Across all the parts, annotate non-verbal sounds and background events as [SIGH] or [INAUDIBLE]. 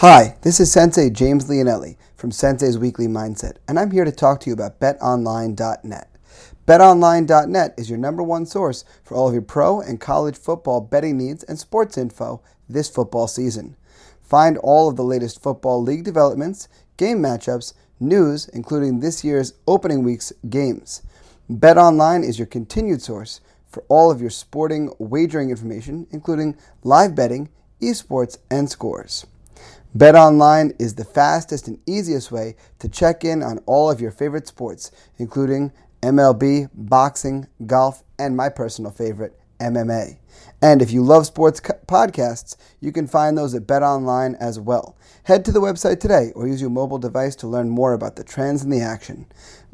Hi, this is Sensei James Leonelli from Sensei's Weekly Mindset, and I'm here to talk to you about betonline.net. BetOnline.net is your number one source for all of your pro and college football betting needs and sports info this football season. Find all of the latest football league developments, game matchups, news, including this year's opening week's games. BetOnline is your continued source for all of your sporting wagering information, including live betting, esports, and scores. BetOnline is the fastest and easiest way to check in on all of your favorite sports, including MLB, boxing, golf, and my personal favorite, MMA. And if you love sports podcasts, you can find those at BetOnline as well. Head to the website today or use your mobile device to learn more about the trends and the action.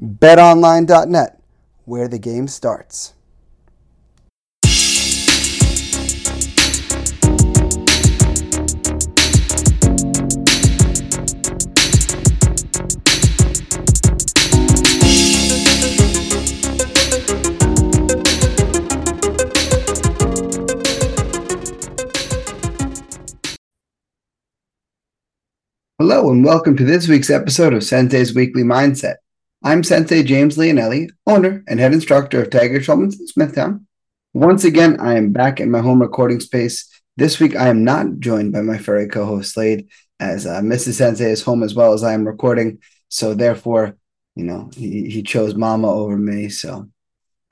BetOnline.net, where the game starts. Hello, and welcome to this week's episode of Sensei's Weekly Mindset. I'm Sensei James Leonelli, owner and head instructor of Tiger Schulmann's in Smithtown. Once again, I am back in my home recording space. This week, I am not joined by my furry co host Slade, as uh, Mrs. Sensei is home as well as I am recording. So, therefore, you know, he, he chose Mama over me. So,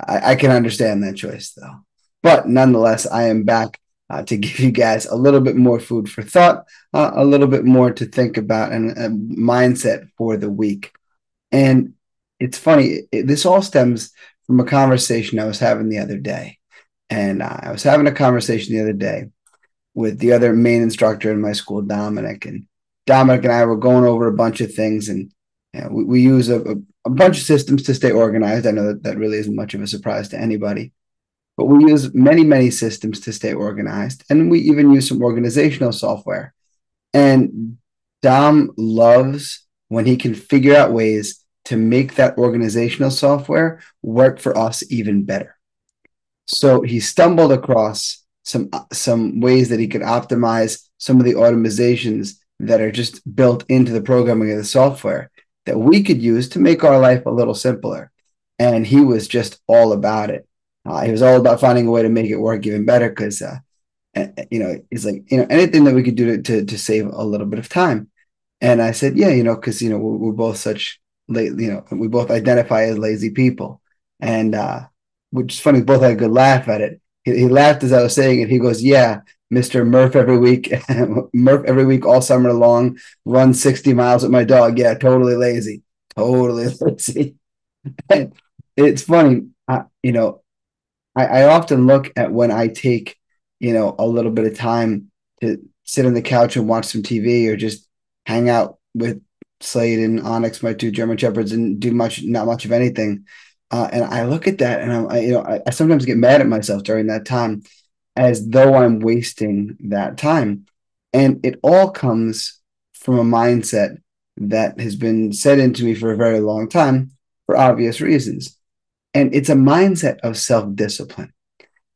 I, I can understand that choice, though. But nonetheless, I am back uh, to give you guys a little bit more food for thought, uh, a little bit more to think about, and a mindset for the week. And it's funny, it, this all stems from a conversation I was having the other day. And uh, I was having a conversation the other day with the other main instructor in my school, Dominic. And Dominic and I were going over a bunch of things, and you know, we, we, use a, a, a bunch of systems to stay organized. I know that that really isn't much of a surprise to anybody but we use many, many systems to stay organized. And we even use some organizational software. And Dom loves when he can figure out ways to make that organizational software work for us even better. So he stumbled across some some ways that he could optimize some of the automatizations that are just built into the programming of the software that we could use to make our life a little simpler. And he was just all about it. Uh, he was all about finding a way to make it work even better because, uh, you know, he's like, you know, anything that we could do to, to, to save a little bit of time. And I said, yeah, you know, because, you know, we're, we're, both such, you know, we both identify as lazy people. And, uh, which is funny, both had a good laugh at it. He, he laughed as I was saying it. He goes, yeah, Mr. Murph every week, [LAUGHS] Murph every week all summer long, run 60 miles with my dog. Yeah, totally lazy. Totally [LAUGHS] lazy. it's funny, uh, you know, I, I often look at when I take, you know, a little bit of time to sit on the couch and watch some TV or just hang out with Slade and Onyx, my two German shepherds, and do much, not much of anything. Uh, and I look at that, and I'm, I, you know, I, I, sometimes get mad at myself during that time, as though I'm wasting that time. And it all comes from a mindset that has been set into me for a very long time, for obvious reasons. And it's a mindset of self discipline.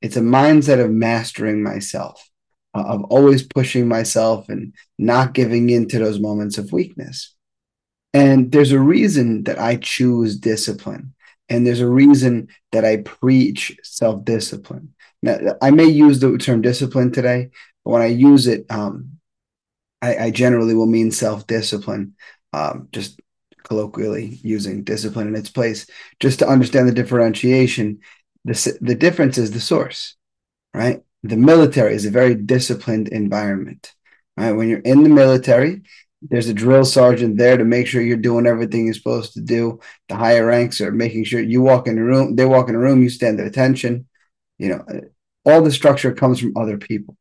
It's a mindset of mastering myself, uh, of always pushing myself and not giving in to those moments of weakness. And there's a reason that I choose discipline. And there's a reason that I preach self discipline. Now, I may use the term discipline today, but when I use it, um, I, I, generally will mean self discipline, um, just colloquially using discipline in its place, just to understand the differentiation. The, the difference is the source, right? The military is a very disciplined environment, right? When you're in the military, there's a drill sergeant there to make sure you're doing everything you're supposed to do. The higher ranks are making sure you walk in the room, they walk in the room, you stand at attention. You know, uh, all the structure comes from other people.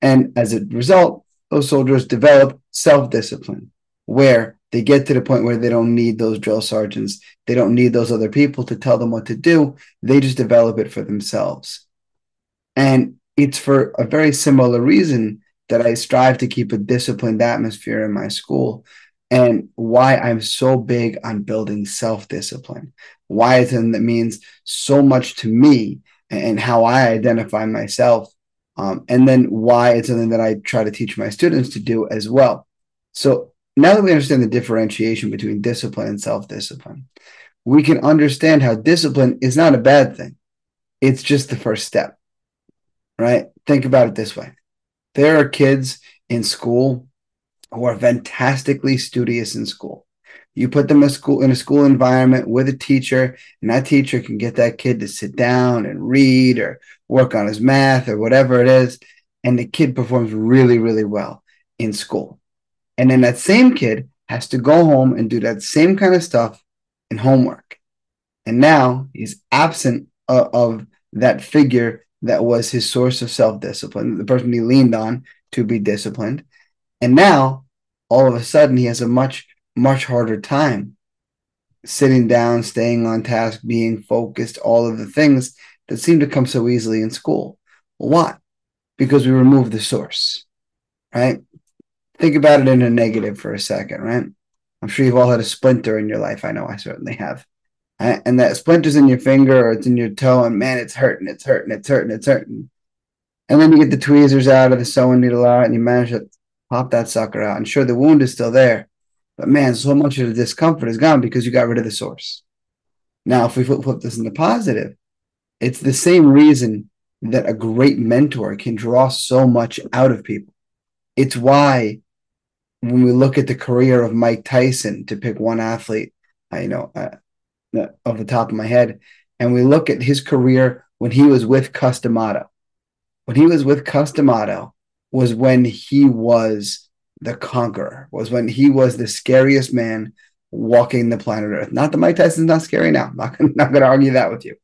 And as a result, those soldiers develop self discipline, where they get to the point where they don't need those drill sergeants. They don't need those other people to tell them what to do. They just develop it for themselves. And it's for a very similar reason that I strive to keep a disciplined atmosphere in my school and why I'm so big on building self discipline. Why it's something that means so much to me and how I identify myself. Um, and then why it's something that I try to teach my students to do as well So now that we understand the differentiation between discipline and self discipline, we can understand how discipline is not a bad thing. It's just the first step, right? Think about it this way there are kids in school who are fantastically studious in school. You put them in a school in a school environment with a teacher, and that teacher can get that kid to sit down and read or work on his math or whatever it is, and the kid performs really, really well in school. And then that same kid has to go home and do that same kind of stuff in homework. And now he's absent of, of that figure that was his source of self discipline, the person he leaned on to be disciplined. And now, all of a sudden, he has a much, much harder time sitting down, staying on task, being focused, all of the things that seem to come so easily in school. why? Because we remove the source, right? Think about it in a negative for a second, right? I'm sure you've all had a splinter in your life. I know I certainly have. And that splinter's in your finger or it's in your toe, and man, it's hurting, it's hurting, it's hurting, it's hurting. And then you get the tweezers out of the sewing needle out and you manage to pop that sucker out. And sure, the wound is still there, but man, so much of the discomfort is gone because you got rid of the source. Now, if we flip, flip this into positive, it's the same reason that a great mentor can draw so much out of people. It's why when we look at the career of Mike Tyson, to pick one athlete, I you know uh, off the top of my head, and we look at his career when he was with Cus D'Amato. When he was with Cus D'Amato was when he was the conqueror, was when he was the scariest man walking the planet Earth. Not that Mike Tyson's not scary now. I'm [LAUGHS] not, not going to argue that with you.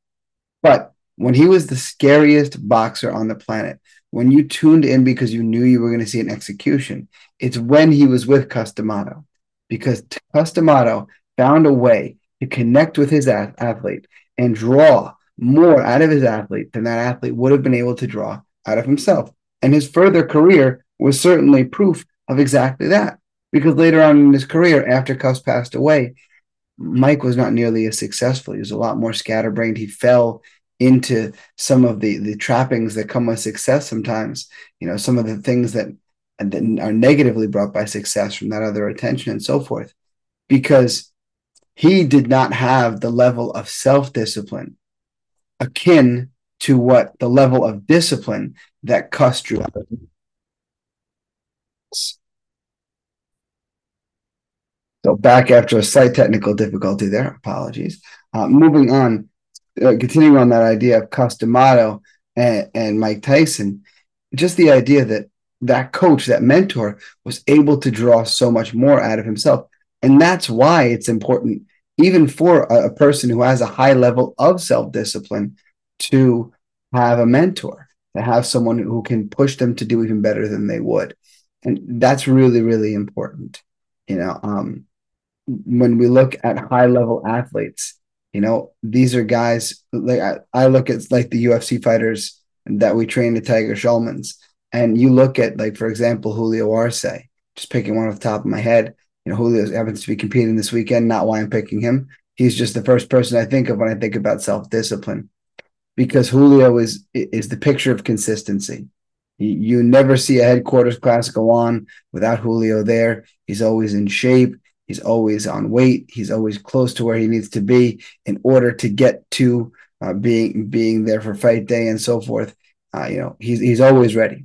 But when he was the scariest boxer on the planet, when you tuned in because you knew you were going to see an execution, it's when he was with Cus D'Amato because Cus D'Amato found a way to connect with his athlete and draw more out of his athlete than that athlete would have been able to draw out of himself. And his further career was certainly proof of exactly that. Because later on in his career, after Cus passed away, Mike was not nearly as successful. He was a lot more scatterbrained. He fell into some of the the trappings that come with success sometimes you know some of the things that, that are negatively brought by success from that other attention and so forth because he did not have the level of self-discipline akin to what the level of discipline that Cus drew out of. So back after a slight technical difficulty there, apologies. Uh, moving on, uh, continuing on that idea of Cus D'Amato and, and Mike Tyson, just the idea that that coach, that mentor, was able to draw so much more out of himself. And that's why it's important, even for a, a person who has a high level of self discipline, to have a mentor, to have someone who can push them to do even better than they would. And that's really, really important. You know, um, when we look at high level athletes, you know, these are guys like I, I look at like the UFC fighters that we train at Tiger Schulmann's, and you look at like for example Julio Arce, just picking one off the top of my head. You know, Julio happens to be competing this weekend. Not why I'm picking him. He's just the first person I think of when I think about self discipline, because Julio is is the picture of consistency. You never see a headquarters class go on without Julio there. He's always in shape. He's always on weight. He's always close to where he needs to be in order to get to uh, being being there for fight day and so forth. Uh, you know, he's he's always ready.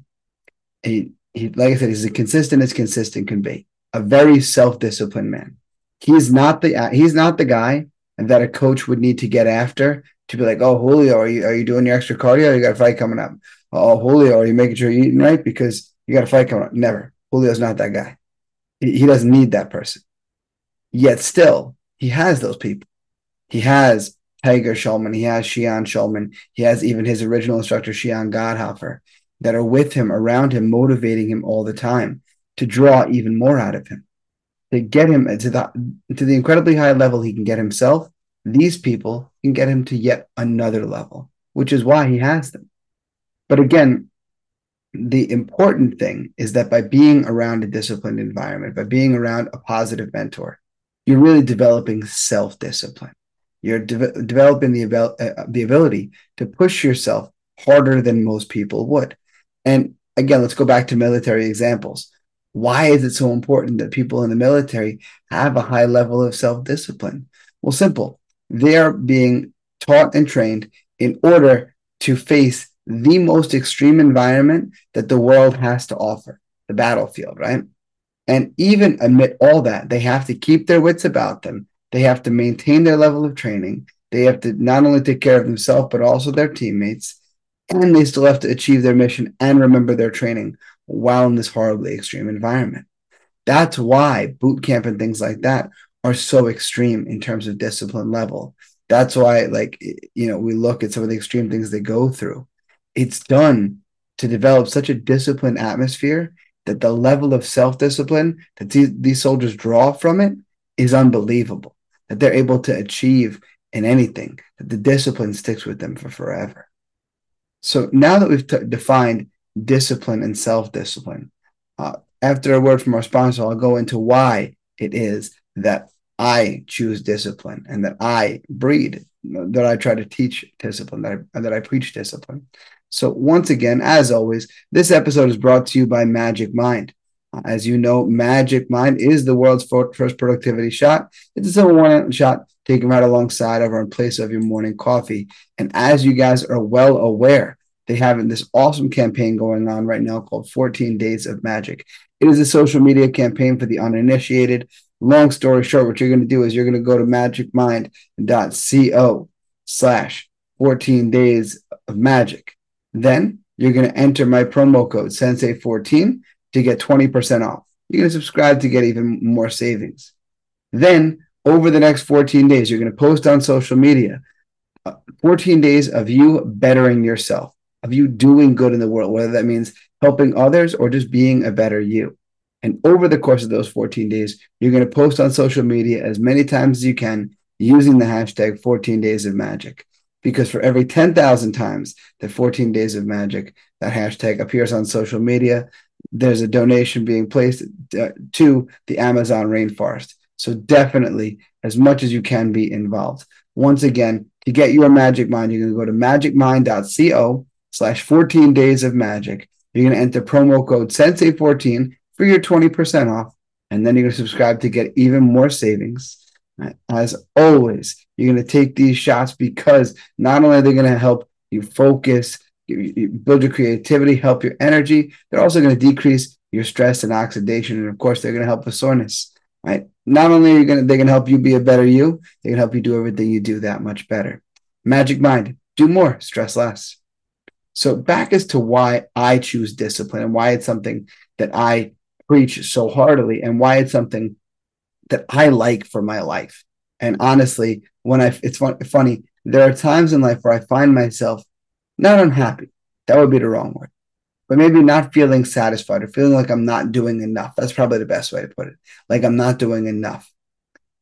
He he, like I said, he's as consistent as consistent can be. A very self disciplined man. He's not the he's not the guy that a coach would need to get after to be like, oh Julio, are you are you doing your extra cardio? You got a fight coming up. Oh Julio, are you making sure you're eating right because you got a fight coming up? Never. Julio's not that guy. He, he doesn't need that person. Yet still, he has those people. He has Tiger Schulmann, he has Shihan Schulmann, he has even his original instructor, Shihan Godhofer, that are with him, around him, motivating him all the time to draw even more out of him, to get him to the to the incredibly high level he can get himself. These people can get him to yet another level, which is why he has them. But again, the important thing is that by being around a disciplined environment, by being around a positive mentor, you're really developing self discipline. You're de- developing the, abil- uh, the ability to push yourself harder than most people would. And again, let's go back to military examples. Why is it so important that people in the military have a high level of self discipline? Well, simple. They are being taught and trained in order to face the most extreme environment that the world has to offer the battlefield, right? And even amid all that, they have to keep their wits about them. They have to maintain their level of training. They have to not only take care of themselves, but also their teammates. And they still have to achieve their mission and remember their training while in this horribly extreme environment. That's why boot camp and things like that are so extreme in terms of discipline level. That's why, like, you know, we look at some of the extreme things they go through. It's done to develop such a disciplined atmosphere that the level of self discipline that these, soldiers draw from it is unbelievable. That they're able to achieve in anything, that the discipline sticks with them for forever. So now that we've t- defined discipline and self discipline. Uh, after a word from our sponsor, I'll go into why it is that I choose discipline and that I breed, that I try to teach discipline, that I, that I preach discipline. So, once again, as always, this episode is brought to you by Magic Mind. As you know, Magic Mind is the world's first productivity shot. It's a one shot taken right alongside of or in place of your morning coffee. And as you guys are well aware, they have this awesome campaign going on right now called 14 Days of Magic. It is a social media campaign for the uninitiated. Long story short, what you're going to do is you're going to go to magicmind.co slash 14 days of magic. Then you're going to enter my promo code Sensei14 to get 20% off. You're going to subscribe to get even more savings. Then over the next 14 days, you're going to post on social media uh, 14 days of you bettering yourself of you doing good in the world, whether that means helping others or just being a better you. And over the course of those 14 days, you're going to post on social media as many times as you can using the hashtag 14 days of magic. Because for every 10,000 times that 14 days of magic, that hashtag appears on social media, there's a donation being placed uh, to the Amazon rainforest. So definitely, as much as you can be involved. Once again, to get your Magic Mind, you're going to go to magicmind.co slash 14 days of magic. You're going to enter promo code Sensei14 for your 20% off. And then you're going to subscribe to get even more savings. As always, you're going to take these shots because not only are they going to help you focus, build your creativity, help your energy, they're also going to decrease your stress and oxidation. And of course, they're going to help with soreness. Right? Not only are going to, they can help you be a better you, they can help you do everything you do that much better. Magic Mind, do more, stress less. So back as to why I choose discipline and why it's something that I preach so heartily and why it's something that I like for my life. And honestly, when I it's fun, funny, there are times in life where I find myself not unhappy. That would be the wrong word. But maybe not feeling satisfied or feeling like I'm not doing enough. That's probably the best way to put it. Like I'm not doing enough.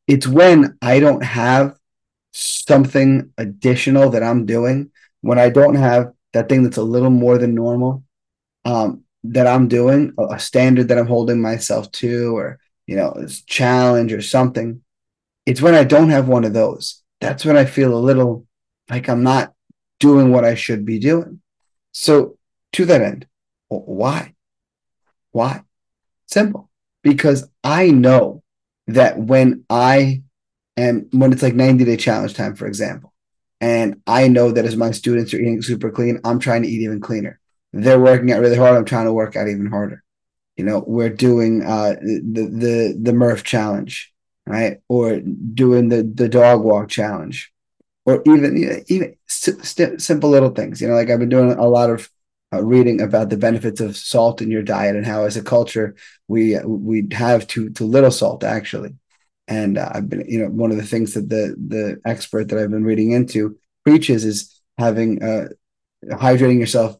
It's when I don't have something additional that I'm doing, when I don't have that thing that's a little more than normal um, that I'm doing, a, a standard that I'm holding myself to, or you know, this challenge or something. It's when I don't have one of those. That's when I feel a little like I'm not doing what I should be doing. So, to that end, why? Why? Simple. Because I know that when I am, when it's like 90 day challenge time, for example, and I know that as my students are eating super clean, I'm trying to eat even cleaner. They're working out really hard. I'm trying to work out even harder. You know, we're doing uh, the the the Murph challenge, right? Or doing the the dog walk challenge, or even even simple little things. You know, like I've been doing a lot of uh, reading about the benefits of salt in your diet and how, as a culture, we we have too too little salt actually. And uh, I've been, you know, one of the things that the the expert that I've been reading into preaches is having uh, hydrating yourself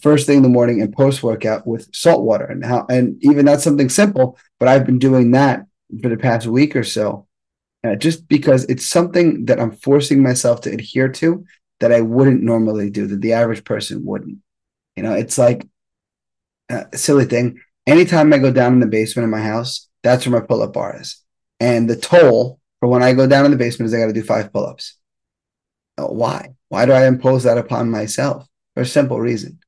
first thing in the morning and post workout with salt water, and how, and even that's something simple, but I've been doing that for the past week or so, uh, just because it's something that I'm forcing myself to adhere to that I wouldn't normally do, that the average person wouldn't. You know, it's like uh, a silly thing. Anytime I go down in the basement of my house, that's where my pull up bar is. And the toll for when I go down in the basement is I got to do five pull ups. Uh, why? Why do I impose that upon myself? For a simple reason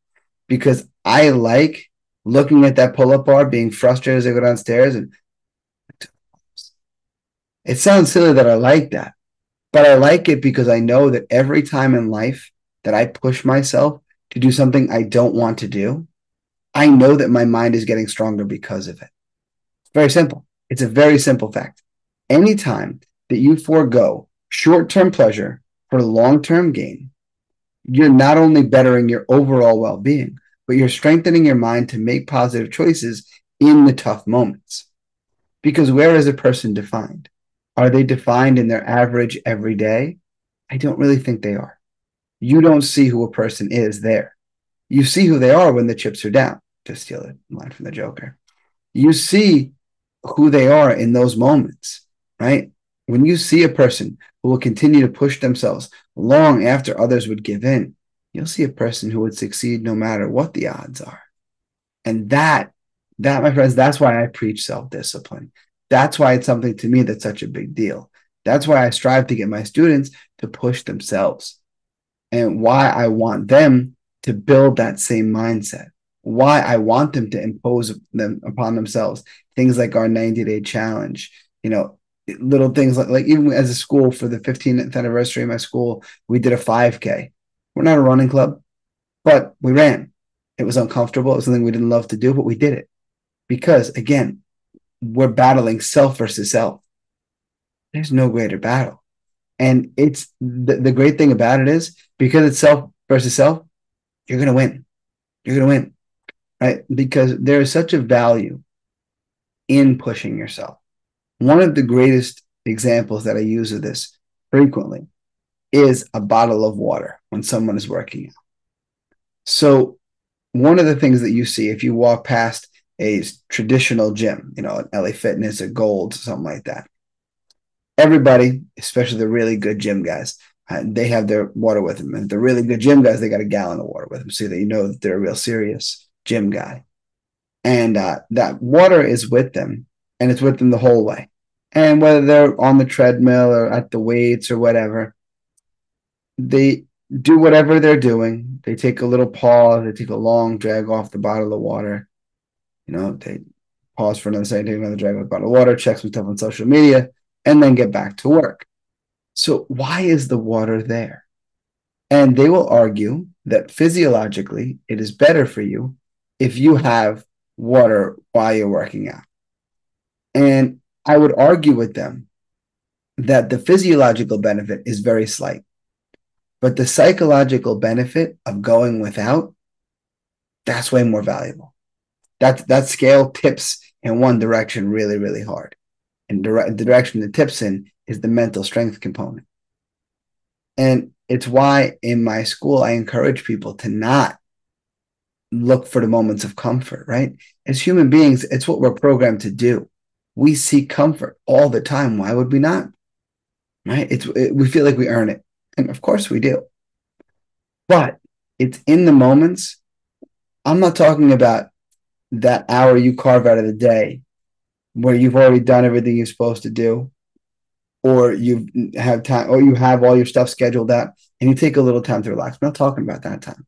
because I like looking at that pull up bar, being frustrated as I go downstairs. And it sounds silly that I like that, but I like it because I know that every time in life that I push myself to do something I don't want to do, I know that my mind is getting stronger because of it. It's very simple. It's a very simple fact. Anytime that you forego short term pleasure for long term gain, you're not only bettering your overall well being, but you're strengthening your mind to make positive choices in the tough moments. Because where is a person defined? Are they defined in their average every day? I don't really think they are. You don't see who a person is there. You see who they are when the chips are down, to steal a line from the Joker. You see who they are in those moments, right? When you see a person who will continue to push themselves long after others would give in, you'll see a person who would succeed no matter what the odds are. And that, that, my friends, that's why I preach self discipline. That's why it's something to me that's such a big deal. That's why I strive to get my students to push themselves and why I want them to build that same mindset. Why I want them to impose them upon themselves. Things like our 90 day challenge, you know, little things like, like even as a school for the 15th anniversary of my school, we did a 5K. We're not a running club, but we ran. It was uncomfortable. It was something we didn't love to do, but we did it because, again, we're battling self versus self. There's no greater battle. And it's the, the great thing about it is because it's self versus self, you're going to win. You're going to win, right? Because there is such a value in pushing yourself. One of the greatest examples that I use of this frequently is a bottle of water when someone is working out. So, one of the things that you see if you walk past a traditional gym, you know, an LA Fitness, a Gold, something like that, everybody, especially the really good gym guys, uh, they have their water with them. And the really good gym guys, they got a gallon of water with them so that you know that they're a real serious gym guy. And uh, that water is with them and it's with them the whole way. And whether they're on the treadmill or at the weights or whatever, they do whatever they're doing. They take a little pause, they take a long drag off the bottle of water. You know, they pause for another second, take another drag off the bottle of water, check some stuff on social media, and then get back to work. So, why is the water there? And they will argue that physiologically, it is better for you if you have water while you're working out. And I would argue with them that the physiological benefit is very slight, but the psychological benefit of going without, that's way more valuable. That, that scale tips in one direction really, really hard and dire- the direction it tips in is the mental strength component. And it's why in my school, I encourage people to not look for the moments of comfort, right? As human beings, it's what we're programmed to do. We seek comfort all the time. Why would we not? Right? It's it, we feel like we earn it. And of course we do. But it's in the moments. I'm not talking about that hour you carve out of the day where you've already done everything you're supposed to do, or you have time, or you have all your stuff scheduled out, and you take a little time to relax. I'm not talking about that time.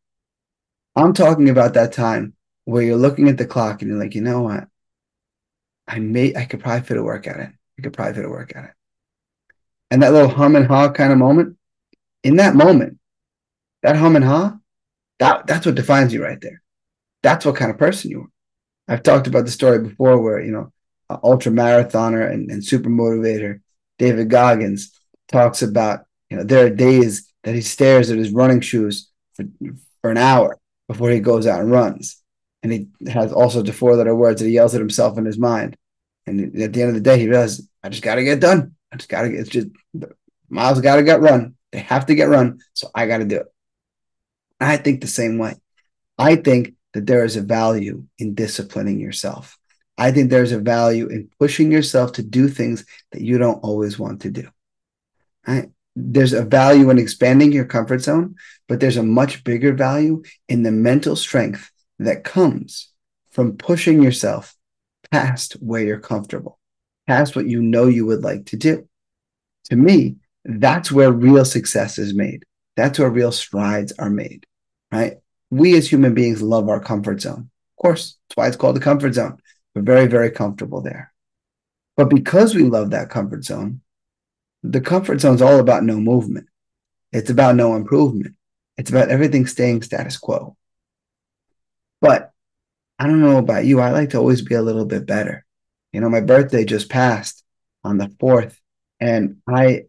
I'm talking about that time where you're looking at the clock and you're like, you know what? I may, I could probably fit a workout in. I could probably fit a workout in. And that little hum and haw kind of moment, in that moment, that hum and haw, that, that's what defines you right there. That's what kind of person you are. I've talked about the story before where, you know, ultra marathoner and, and super motivator David Goggins talks about you know there are days that he stares at his running shoes for, for an hour before he goes out and runs and he has also the four letter words that he yells at himself in his mind. And at the end of the day he realizes I just got to get done. I just got to get it's just miles got to get run. They have to get run. So I got to do it. I think the same way. I think that there is a value in disciplining yourself. I think there's a value in pushing yourself to do things that you don't always want to do. Right? There's a value in expanding your comfort zone, but there's a much bigger value in the mental strength that comes from pushing yourself past where you're comfortable, past what you know you would like to do. To me, that's where real success is made. That's where real strides are made, right? We as human beings love our comfort zone. Of course, that's why it's called the comfort zone. We're very, very comfortable there. But because we love that comfort zone, the comfort zone is all about no movement. It's about no improvement. It's about everything staying status quo. But I don't know about you. I like to always be a little bit better. You know, my birthday just passed on the 4th, and I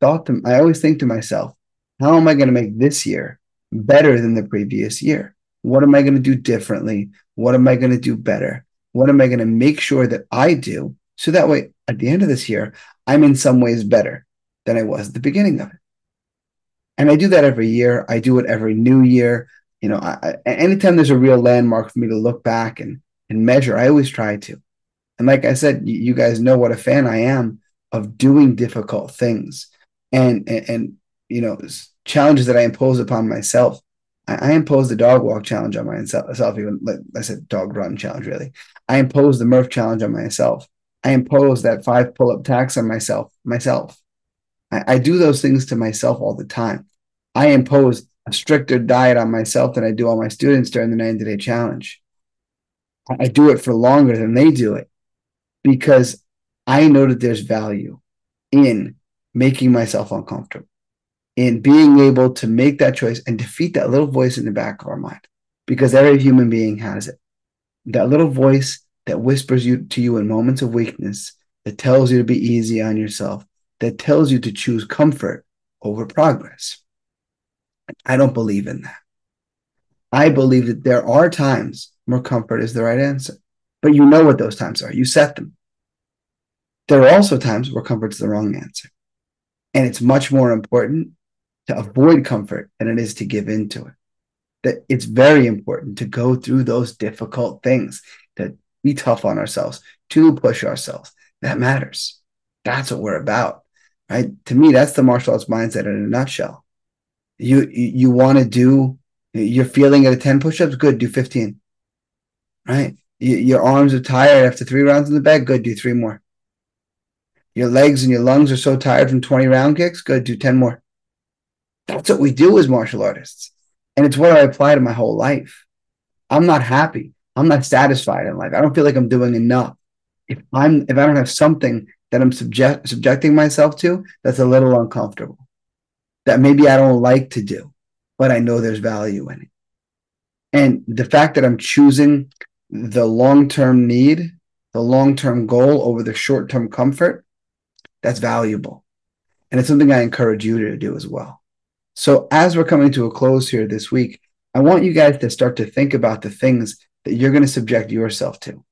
thought to, I always think to myself, how am I going to make this year better than the previous year? What am I going to do differently? What am I going to do better? What am I going to make sure that I do? So that way, at the end of this year, I'm in some ways better than I was at the beginning of it. And I do that every year. I do it every new year. You know, I, anytime there's a real landmark for me to look back and, and measure, I always try to. And like I said, you, you guys know what a fan I am of doing difficult things and, and, and you know, challenges that I impose upon myself. I, I imposed the dog walk challenge on myself, even like I said, dog run challenge, really. I impose the Murph challenge on myself. I impose that five pull up tax on myself, myself. I, I do those things to myself all the time. I impose a stricter diet on myself than I do on my students during the 90 day challenge. I do it for longer than they do it because I know that there's value in making myself uncomfortable, in being able to make that choice and defeat that little voice in the back of our mind because every human being has it. That little voice that whispers you to you in moments of weakness, that tells you to be easy on yourself, that tells you to choose comfort over progress. I don't believe in that. I believe that there are times where comfort is the right answer, but you know what those times are. You set them. There are also times where comfort is the wrong answer. And it's much more important to avoid comfort than it is to give into it. That it's very important to go through those difficult things, to be tough on ourselves, to push ourselves. That matters. That's what we're about. Right? To me, that's the martial arts mindset in a nutshell you you want to do you're feeling at a 10 push-ups? Good do 15 right? You, your arms are tired after three rounds in the bag? Good do three more. Your legs and your lungs are so tired from 20 round kicks? Good do 10 more. That's what we do as martial artists. And it's what i apply to my whole life. I'm not happy. I'm not satisfied in life. I don't feel like i'm doing enough. If i'm if i don't have something that i'm subject subjecting myself to that's a little uncomfortable that maybe I don't like to do, but I know there's value in it. And the fact that I'm choosing the long term need, the long term goal over the short term comfort, that's valuable. And it's something I encourage you to do as well. So, as we're coming to a close here this week, I want you guys to start to think about the things that you're going to subject yourself to.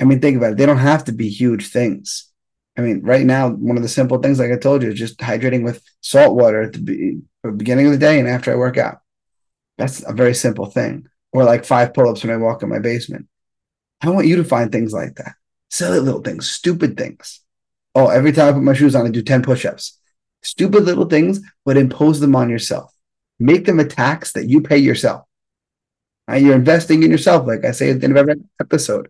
I mean, think about it. They don't have to be huge things. I mean, right now, one of the simple things, like I told you, is just hydrating with salt water at the be- beginning of the day and after I work out. That's a very simple thing. Or like five pull ups when I walk in my basement. I want you to find things like that. Silly little things, stupid things. Oh, every time I put my shoes on, I do 10 push ups. Stupid little things, but impose them on yourself. Make them a tax that you pay yourself. Right? You're investing in yourself, like I say at the end of every episode.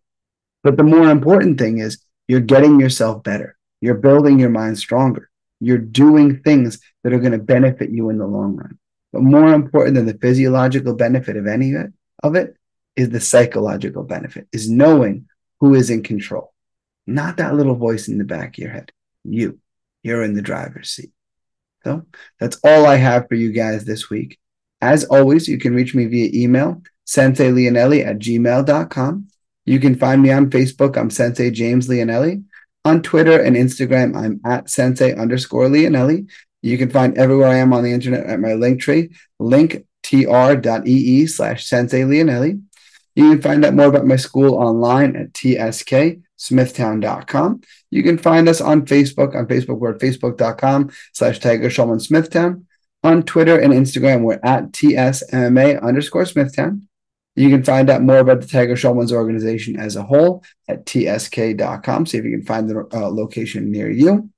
But the more important thing is you're getting yourself better. You're building your mind stronger. You're doing things that are going to benefit you in the long run. But more important than the physiological benefit of any of it, is the psychological benefit, is knowing who is in control. Not that little voice in the back of your head. You. You're in the driver's seat. So that's all I have for you guys this week. As always, you can reach me via email, senseileonelli at gmail.com. You can find me on Facebook. I'm Sensei James Leonelli. On Twitter and Instagram, I'm at Sensei underscore Leonelli. You can find everywhere I am on the internet at my link tree, linktr.ee slash Sensei Leonelli. You can find out more about my school online at tsksmithtown.com. You can find us on Facebook. On Facebook, we're at facebook.com slash Tiger Schulmann Smithtown. On Twitter and Instagram, we're at tsmma underscore Smithtown. You can find out more about the Tiger Schulmann's organization as a whole at tsk.com. See if you can find the uh, location near you.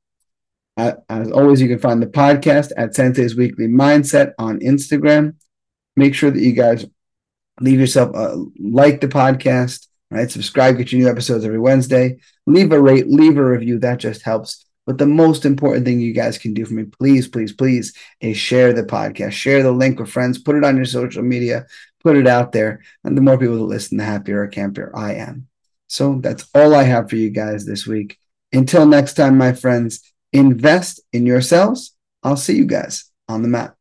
Uh, as always, you can find the podcast at Sensei's Weekly Mindset on Instagram. Make sure that you guys leave yourself a like the podcast, right? Subscribe, get your new episodes every Wednesday. Leave a rate, leave a review. That just helps. But the most important thing you guys can do for me, please, please, please, is share the podcast. Share the link with friends. Put it on your social media put it out there. And the more people that listen, the happier or campier I am. So that's all I have for you guys this week. Until next time, my friends, invest in yourselves. I'll see you guys on the map.